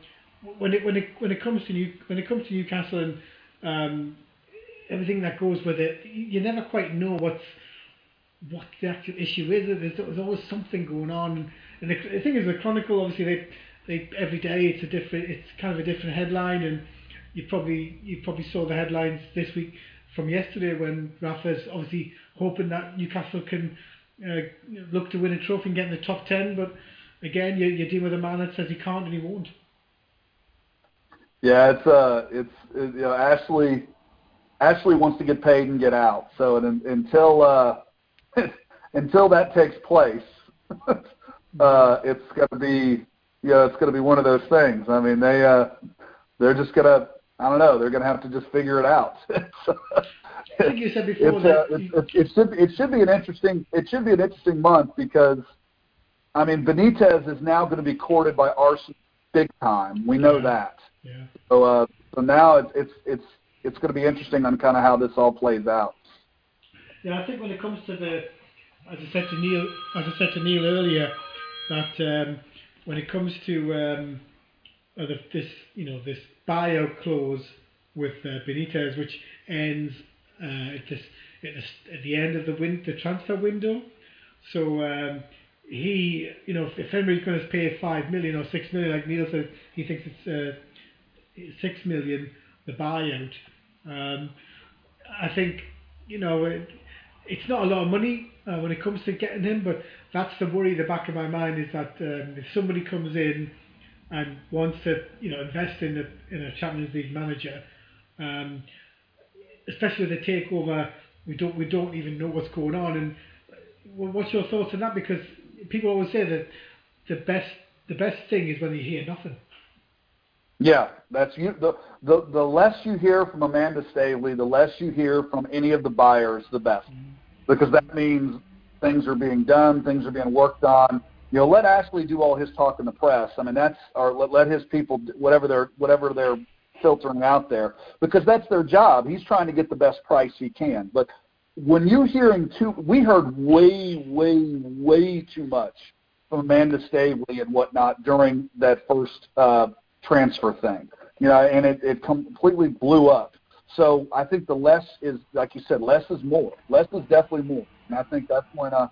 when it when it when it comes to New, when it comes to Newcastle and um, everything that goes with it, you never quite know what's what the actual issue is. There's, there's always something going on. And the, the thing is, the Chronicle obviously they, they every day it's a different, it's kind of a different headline, and you probably you probably saw the headlines this week from yesterday when Rafa's obviously hoping that Newcastle can uh, look to win a trophy and get in the top ten, but again you're, you're dealing with a man that says he can't and he won't. Yeah, it's uh, it's it, you know Ashley. Ashley wants to get paid and get out. So and, until uh, until that takes place, uh, it's going to be you know it's going to be one of those things. I mean they uh, they're just going to I don't know they're going to have to just figure it out. I think you said before it's, that uh, it, it, it should it should be an interesting it should be an interesting month because I mean Benitez is now going to be courted by Arsenal big time. We know yeah. that. Yeah. So uh, so now it's it's it's it's going to be interesting on kind of how this all plays out. Yeah, I think when it comes to the, as I said to Neil, as I said to Neil earlier, that um, when it comes to um, uh, this, you know, this buyout clause with uh, Benitez, which ends uh, at, this, at, the, at the end of the, win- the transfer window. So um, he, you know, if, anybody's going to pay five million or six million, like Neil said, he thinks it's uh, six million the buyout. Um, I think, you know, it, it's not a lot of money uh, when it comes to getting him, but that's the worry the back of my mind is that um, if somebody comes in and wants to, you know, invest in a in a Champions League manager, um, especially the takeover, we don't we don't even know what's going on. And what's your thoughts on that? Because people always say that the best the best thing is when you hear nothing. Yeah, that's you. The, the the less you hear from Amanda Staveley, the less you hear from any of the buyers, the best, because that means things are being done, things are being worked on. You know, let Ashley do all his talk in the press. I mean, that's or let, let his people whatever they're whatever they're filtering out there because that's their job. He's trying to get the best price he can. But when you're hearing too, we heard way, way, way too much from Amanda Staveley and whatnot during that first uh, transfer thing. You know, and it, it completely blew up. So I think the less is, like you said, less is more. Less is definitely more. And I think that's when uh,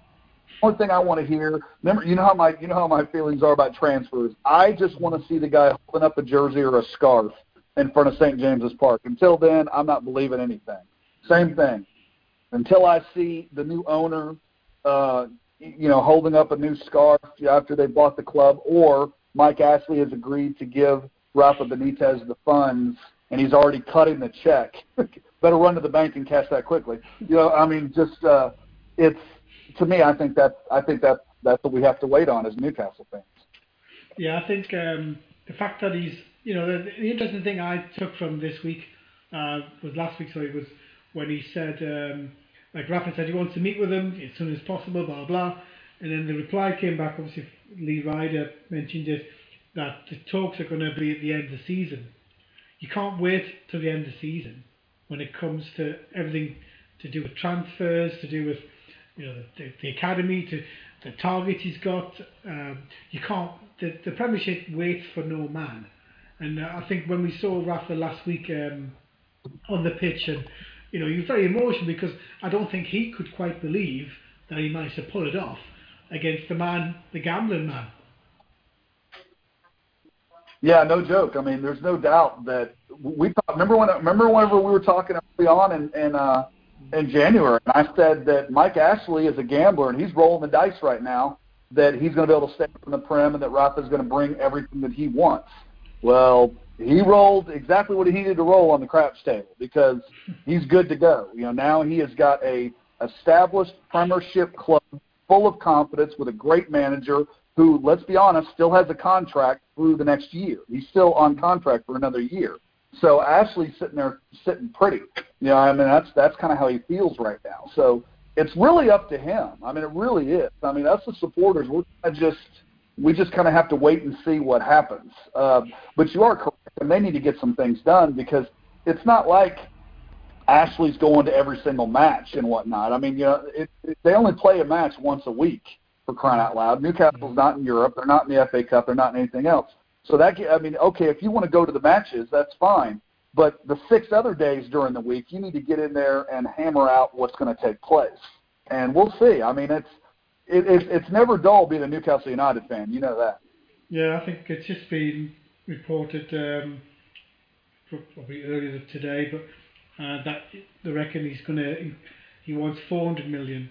one thing I want to hear. Remember, you know how my you know how my feelings are about transfers. I just want to see the guy holding up a jersey or a scarf in front of St. James's Park. Until then, I'm not believing anything. Same thing. Until I see the new owner, uh, you know, holding up a new scarf after they bought the club, or Mike Ashley has agreed to give Rafa Benitez the funds, and he's already cutting the check. Better run to the bank and cash that quickly. You know, I mean, just uh, it's to me. I think that I think that that's what we have to wait on as Newcastle fans. Yeah, I think um, the fact that he's, you know, the, the interesting thing I took from this week uh, was last week. Sorry, was when he said, um, like Rafa said, he wants to meet with him as soon as possible, blah blah. And then the reply came back. Obviously, Lee Ryder mentioned it that the talks are going to be at the end of the season. You can't wait till the end of the season when it comes to everything to do with transfers, to do with you know the, the, the academy, to the target he's got. Um, you can't. The, the Premiership waits for no man, and uh, I think when we saw Rafa last week um, on the pitch, and you know he was very emotional because I don't think he could quite believe that he managed to pull it off against the man, the gambling man. Yeah, no joke. I mean, there's no doubt that we talk, remember when remember whenever we were talking early on in in, uh, in January, and I said that Mike Ashley is a gambler and he's rolling the dice right now that he's going to be able to stay from the prim and that Rafa is going to bring everything that he wants. Well, he rolled exactly what he needed to roll on the craps table because he's good to go. You know, now he has got a established Premiership club full of confidence with a great manager who, let's be honest, still has a contract through the next year. He's still on contract for another year. So Ashley's sitting there sitting pretty. You know, I mean that's that's kind of how he feels right now. So it's really up to him. I mean, it really is. I mean, us the supporters, we're just we just kind of have to wait and see what happens. Uh, but you are correct, and they need to get some things done because it's not like Ashley's going to every single match and whatnot. I mean, you know, it, it, they only play a match once a week for crying out loud. Newcastle's not in Europe. They're not in the FA Cup. They're not in anything else. So that I mean, okay, if you want to go to the matches, that's fine. But the six other days during the week, you need to get in there and hammer out what's going to take place. And we'll see. I mean, it's it, it, it's never dull being a Newcastle United fan. You know that. Yeah, I think it's just been reported um, probably earlier today, but uh, that they reckon he's going to he wants 400 million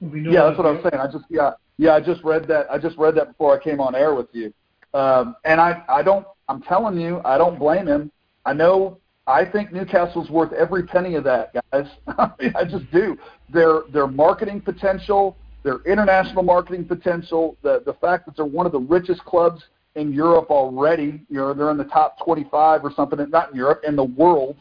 we know yeah, that's what I was saying. I just yeah yeah I just read that. I just read that before I came on air with you. Um, and I I don't I'm telling you I don't blame him. I know I think Newcastle's worth every penny of that, guys. I I just do. Their their marketing potential, their international marketing potential, the the fact that they're one of the richest clubs in Europe already. You know, they're in the top 25 or something. Not in Europe, in the world.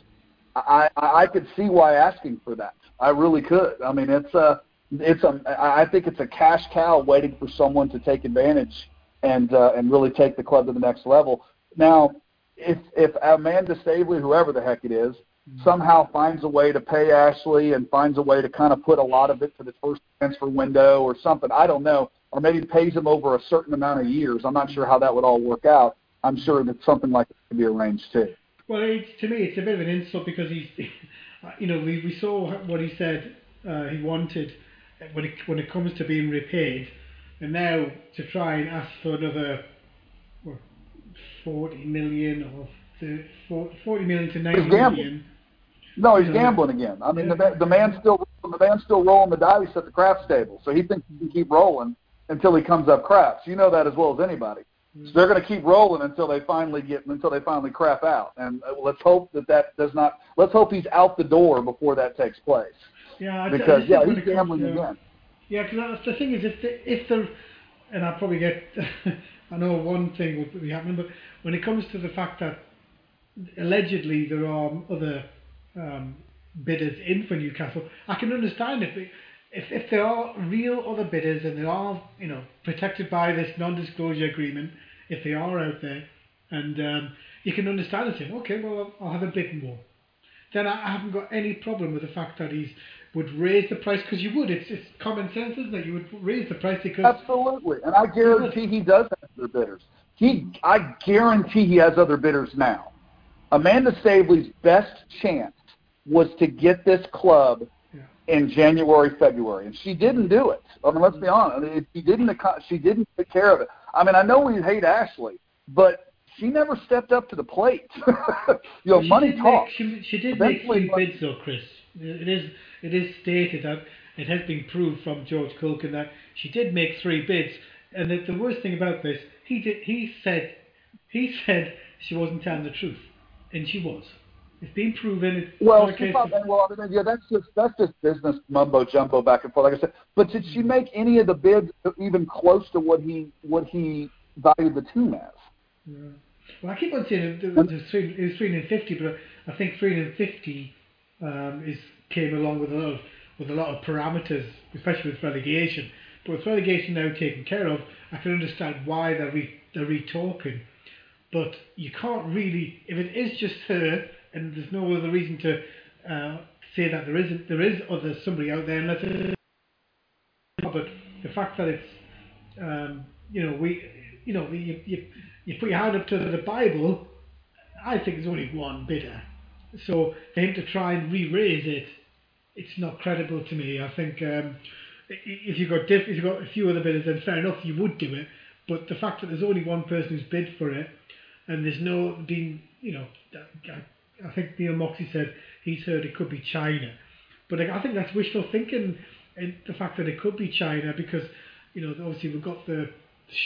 I I, could see why asking for that. I really could. I mean, it's uh it's a I think it's a cash cow waiting for someone to take advantage and uh, and really take the club to the next level. Now, if if Amanda Staveley, whoever the heck it is, mm-hmm. somehow finds a way to pay Ashley and finds a way to kind of put a lot of it to the first transfer window or something, I don't know, or maybe pays him over a certain amount of years. I'm not sure how that would all work out. I'm sure that something like that could be arranged too. Well, it's, to me, it's a bit of an insult because he's, you know, we, we saw what he said uh, he wanted when it when it comes to being repaid, and now to try and ask for another what, 40 million or 30, 40 million to 90 million. No, he's gambling again. I mean, yeah. the the man's still the man's still rolling the dice at the craps table, so he thinks he can keep rolling until he comes up craps. You know that as well as anybody. So they're going to keep rolling until they finally get until they finally crap out. And uh, let's hope that that does not. Let's hope he's out the door before that takes place. Yeah, because yeah, he's gambling again. Yeah, because the thing is, if the, if the and I'll probably get, I know one thing will be happening, but when it comes to the fact that allegedly there are other um, bidders in for Newcastle, I can understand if, if if there are real other bidders and they are you know protected by this non-disclosure agreement, if they are out there, and um, you can understand and say, okay, well I'll have a bit more. Then I haven't got any problem with the fact that he's would raise the price because you would. It's it's common sense, isn't it? You would raise the price because absolutely, and I guarantee he does have other bidders. He, I guarantee he has other bidders now. Amanda Staveley's best chance was to get this club. In January, February, and she didn't do it. I mean, let's be honest. She didn't. She didn't take care of it. I mean, I know we hate Ashley, but she never stepped up to the plate. you know, money talks. She, she did Eventually, make three bids, though, Chris. It is it is stated that it has been proved from George Caulkin that she did make three bids, and that the worst thing about this, he did he said he said she wasn't telling the truth, and she was. It's been proven. It's well, she thought, well, I mean, yeah, that's just that's just business mumbo jumbo back and forth. Like I said, but did she make any of the bids even close to what he what he valued the team as? Yeah. Well, I keep on saying it was three, it was three hundred fifty, but I think three hundred fifty um, is came along with a lot of with a lot of parameters, especially with relegation. But with relegation now taken care of, I can understand why they're re- they're re-talking. But you can't really, if it is just her, and there's no other reason to uh, say that there isn't, there is other somebody out there, and that's but the fact that it's, um, you know, we, you know, you, you, you put your hand up to the Bible, I think there's only one bidder. So for him to try and re-raise it, it's not credible to me. I think um, if you've got diff- if you've got a few other bidders, then fair enough, you would do it. But the fact that there's only one person who's bid for it, and there's no been, you know, I, I think Neil Moxley said he's heard it could be China, but I think that's wishful thinking. in the fact that it could be China because, you know, obviously we've got the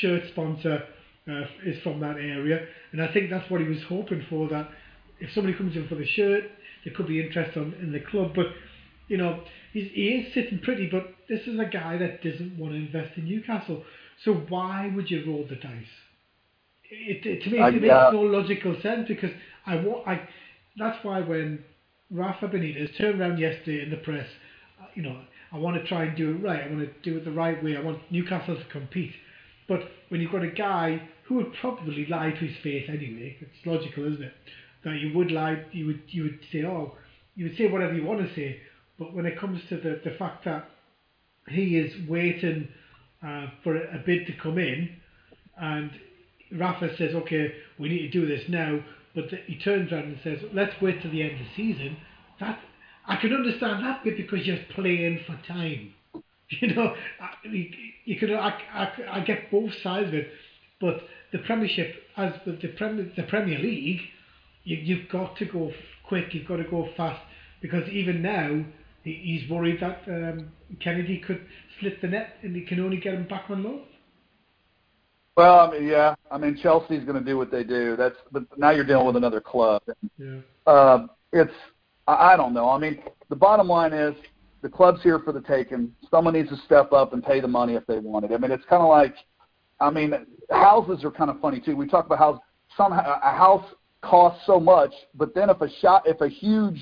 shirt sponsor uh, is from that area, and I think that's what he was hoping for. That if somebody comes in for the shirt, there could be interest on in the club, but you know, he's, he is sitting pretty, but this is a guy that doesn't want to invest in Newcastle. So why would you roll the dice? It, it, to me, I- it makes uh, no logical sense because I, want I that's why when Rafa Benitez turned around yesterday in the press, uh, you know, I want to try and do it right. I want to do it the right way. I want Newcastle to compete. But when you've got a guy who would probably lie to his face anyway, it's logical, isn't it? That you would lie, you would you would say, oh, you would say whatever you want to say. But when it comes to the, the fact that he is waiting uh, for a, a bid to come in, and Rafa says, okay, we need to do this now, but he turns around and says, let's wait till the end of the season. That I can understand that bit because you're playing for time. You know, I, you, you could I, I, I get both sides of it, but the Premiership, as with the Premier the Premier League, you, you've got to go quick. You've got to go fast because even now he, he's worried that um, Kennedy could slit the net and he can only get him back on loan. Well, I mean, yeah. I mean, Chelsea's going to do what they do. That's but now you're dealing with another club. Yeah. Um, it's I, I don't know. I mean, the bottom line is the club's here for the taking. Someone needs to step up and pay the money if they want it. I mean, it's kind of like, I mean, houses are kind of funny too. We talk about how some a house costs so much, but then if a shop, if a huge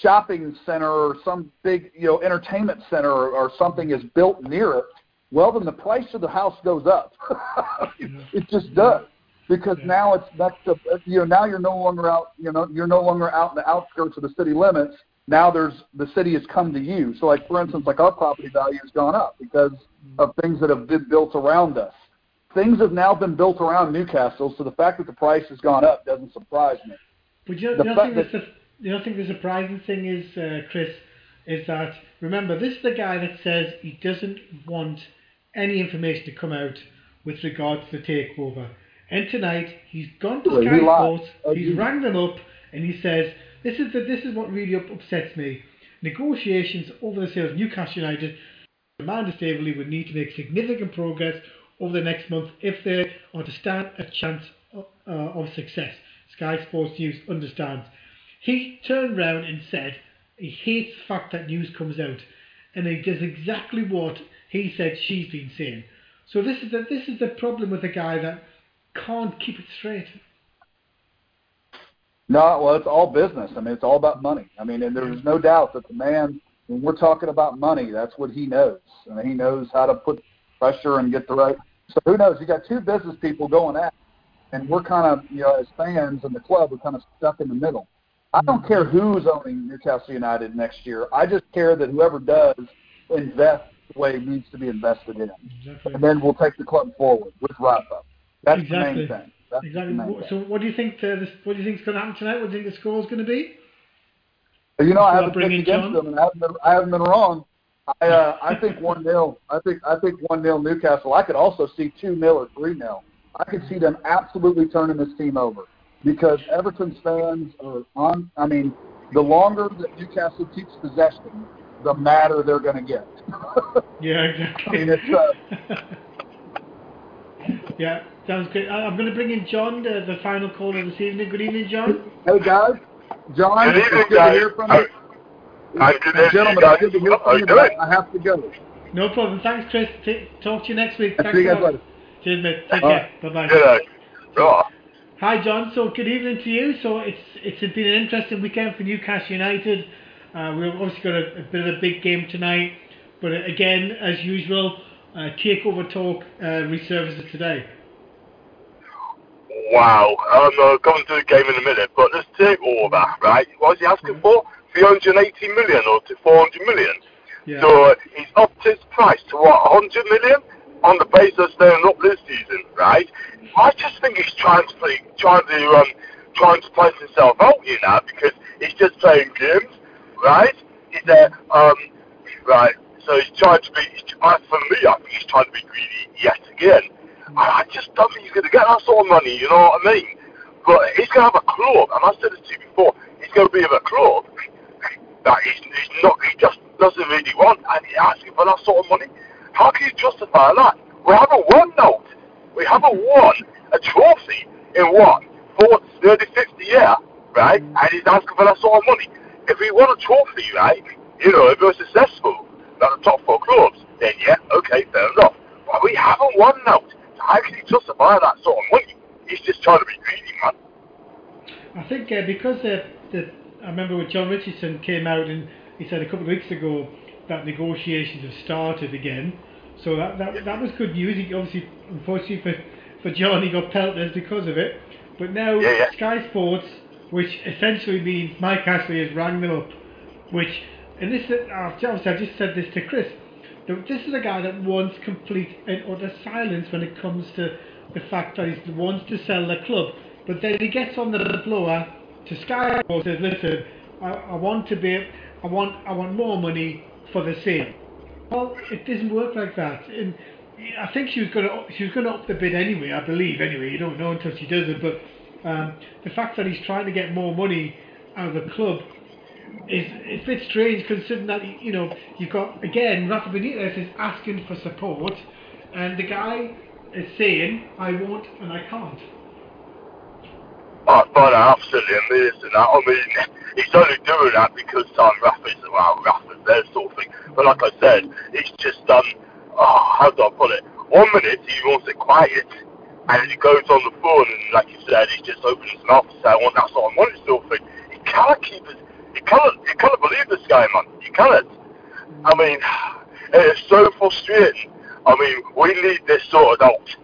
shopping center or some big you know entertainment center or, or something is built near it, well then the price of the house goes up. it just does because now it's that's the you know now you're no longer out you know you're no longer out in the outskirts of the city limits. Now there's the city has come to you. So like for instance, like our property value has gone up because of things that have been built around us. Things have now been built around Newcastle, so the fact that the price has gone up doesn't surprise me. But you know, The the, thing that's the, think the surprising thing is, uh, Chris, is that remember this is the guy that says he doesn't want any information to come out with regards to the takeover. And tonight he's gone to Sky. Sports, Uh, he's he- rang them up, and he says this is the, this is what really up, upsets me. Negotiations over the sale of Newcastle United. Amanda Staveley would need to make significant progress over the next month if they are to stand a chance of, uh, of success. Sky Sports News understands. He turned round and said he hates the fact that news comes out, and he does exactly what he said she's been saying. So this is the this is the problem with a guy that can't keep it straight. No, well, it's all business. I mean, it's all about money. I mean, and there's no doubt that the man, when we're talking about money, that's what he knows. I mean, he knows how to put pressure and get the right. So who knows? You got two business people going at, it, and we're kind of, you know, as fans in the club, we're kind of stuck in the middle. I don't care who's owning Newcastle United next year. I just care that whoever does invest the way needs to be invested in, Exactly. and then we'll take the club forward with Rafa. That's Exactly. the main thing. That's Exactly. Main thing. So what do you think? Uh, this, what do you think is going to happen tonight? What do you think the score is going to be? You know, I haven't picked against John? them, and I haven't been, I haven't been wrong. I uh, I think one nil. I think I think one nil Newcastle. I could also see two nil or three nil. I could see them absolutely turning this team over because Everton's fans are on. I mean, the longer that Newcastle keeps possession, the madder they're going to get. Yeah, exactly. I mean, it's, uh, yeah, sounds good. I- I'm going to bring in John, the, the final caller this evening. Good evening, John. hey guys, John, Good evening, good guys. to hear from How- you. how good And gentlemen, you it's good to hear from you you. But I have to go. No problem. Thanks, Chris. T- talk to you next week. Thanks See you guys later. Cheers, mate. Take All care. Bye bye. Good night. Hi, John. So good evening to you. So it's it's been an interesting weekend for Newcastle United. Uh, we've obviously got a, a bit of a big game tonight, but again, as usual, uh, takeover talk uh, resurfaces today? Wow. I'm uh, going to the game in a minute, but let's this takeover, right? What was he asking for? 380 million or to 400 million? Yeah. So uh, he's upped his price to what, 100 million? On the basis of staying up this season, right? I just think he's trying to play, trying to um, trying to price himself out here now because he's just playing games, right? He's there, um, right? So he's trying to be. Uh, for me, I think he's trying to be greedy yet again. I, just don't think he's going to get that sort of money. You know what I mean? But he's going to have a club, and I said it to you before. He's going to be of a club that he's, he's not. He just doesn't really want, and he's asking for that sort of money. How can you justify that? We haven't won now. We haven't won a trophy in what? 40, 30, 50 year, right? And he's asking for that sort of money. If we won a trophy, right, you know, if we were successful, like the top four clubs, then yeah, okay, fair enough. But we haven't won now. So how can you justify that sort of money? He's just trying to be greedy, man. I think uh, because the, the I remember when John Richardson came out and he said a couple of weeks ago that negotiations have started again. So that that, that was good news. He obviously, unfortunately for, for John, he got pelters because of it. But now Yeah, yeah. Sky Sports, which essentially means Mike Ashley has rang them up, which and this is- obviously I just said this to Chris. This is a guy that wants complete and utter silence when it comes to the fact that he wants to sell the club. But then he gets on the blower to Sky and says, "Listen, I, I want to be, I want, I want more money for the sale." Well, it doesn't work like that. And I think she was going to she was going to up the bid anyway. I believe anyway. You don't know until she does it. But um, the fact that he's trying to get more money out of the club is it's a bit strange considering that you know you've got again Rafa Benitez is asking for support, and the guy is saying I won't and I can't. I find that absolutely amazing. That I mean, he's only doing that because um, Rafa's, well, Rafa's there sort of thing. But like I said, it's just, um, oh, how do I put it? One minute he wants it quiet, and he goes on the phone and, like you said, he just opens mouth and says, I want that sort of money sort of thing. He cannot keep it, he cannot, he cannot believe this guy, man. He cannot. I mean, it's so frustrating. I mean, we need this sorted out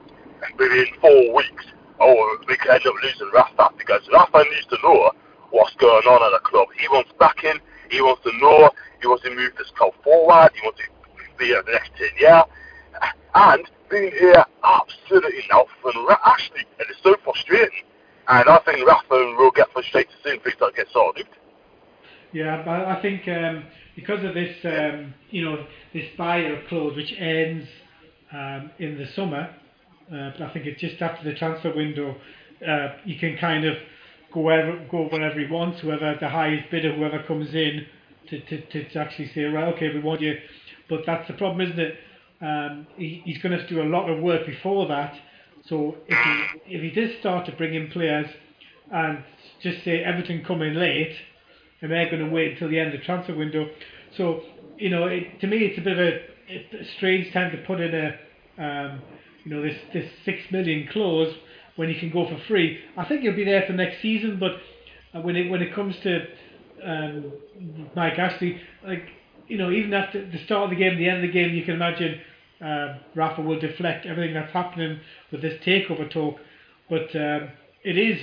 within four weeks, or we could end up losing Rafa because Rafa needs to know what's going on at the club. He wants backing. He wants to know. He wants to move this club forward. He wants to be here the next ten years, and being here absolutely Ra- Ashley, and it's so frustrating. And I think Rafa will get frustrated soon if things don't get sorted. Yeah, but I think um, because of this, um, you know, this buyer clause which ends um, in the summer, uh, I think it's just after the transfer window, uh, you can kind of go wherever, go wherever he wants, whoever the highest bidder, whoever comes in, to, to, to actually say, right, okay, we want you. But that's the problem, isn't it? Um, he, he's going to do a lot of work before that. So if he if he does start to bring in players and just say everything come in late, and they're going to wait until the end of the transfer window. So, you know, it, to me, it's a bit of a, a strange time to put in a, um, you know, this, this six million clause when you can go for free. I think he'll be there for next season, but uh, when it when it comes to um, Mike Ashley, like you know, even after the start of the game, the end of the game, you can imagine uh, Rafa will deflect everything that's happening with this takeover talk. But um, it is,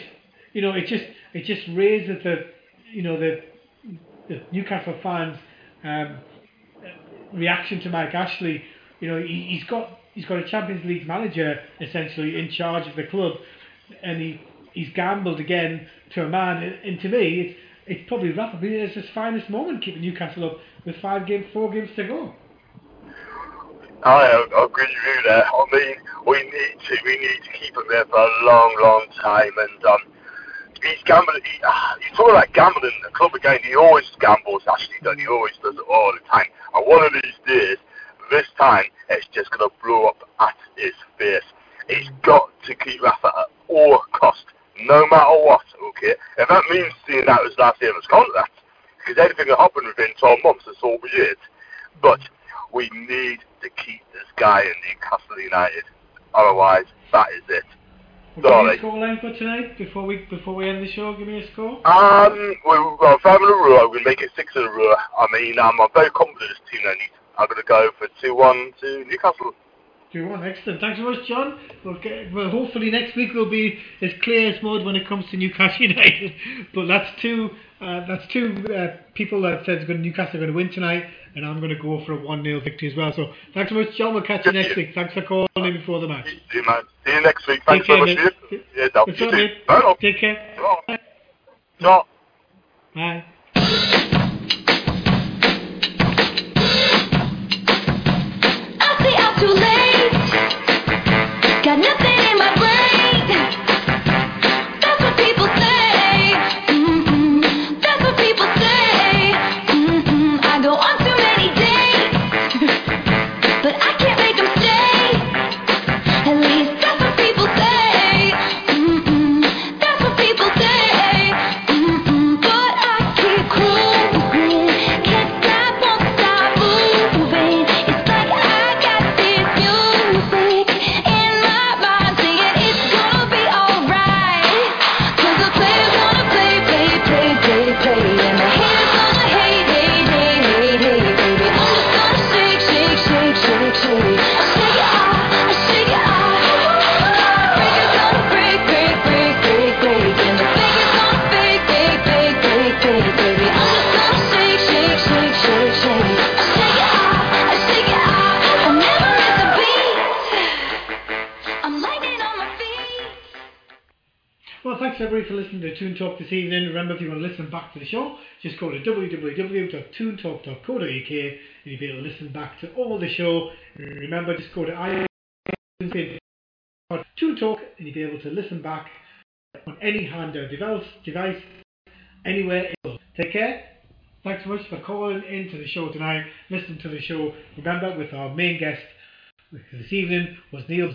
you know, it just it just raises the, you know, the, the Newcastle fans' um, reaction to Mike Ashley. You know, he, he's got he's got a Champions League manager essentially in charge of the club, and he he's gambled again to a man. And, and to me, it's it's probably Rafa Benitez's his finest moment keeping Newcastle up with five games, four games to go. I agree with you there. I mean, we need to we need to keep him there for a long, long time. And um, he's gambling. He, uh, he's talking about gambling the club again. He always gambles. Actually, does he always does it all the time. And one of these days, this time, it's just gonna blow up at his face. He's got to keep Rafa at all cost, no matter what. Okay, And that means seeing out his last year of his contract, because anything that happened within 12 months, that's all be it. But we need to keep this guy in Newcastle United. Otherwise, that is it. Me Sorry. a scoreline for tonight before we before we end the show. Give me a score. Um, we've got five in a row. To make it six in a row. I mean, um, I'm very confident this team. Then I'm going to go for 2-1 to Newcastle. Two one, excellent. Thanks so much, John. Okay, well, hopefully next week will be as clear as mud when it comes to Newcastle United. but that's two. Uh, that's two uh, people that said Newcastle are going to win tonight, and I'm going to go for a one 0 victory as well. So thanks so much, John. We'll catch you next week. Thanks for calling in before the match. See you, man. See you next week. Thanks Take so care, much. mate. Yeah, no, Good you job, too. mate. No, no. Take care. No. No. Bye. I say I'm too late. Got nothing in my brain. To Toon Talk this evening. Remember, if you want to listen back to the show, just go to www.toontalk.co.uk and you'll be able to listen back to all the show. Remember, just go to iTunes, Toon Talk, and you'll be able to listen back on any handheld device, device anywhere. Take care. Thanks so much for calling in to the show tonight. Listen to the show. Remember, with our main guest this evening was. Neil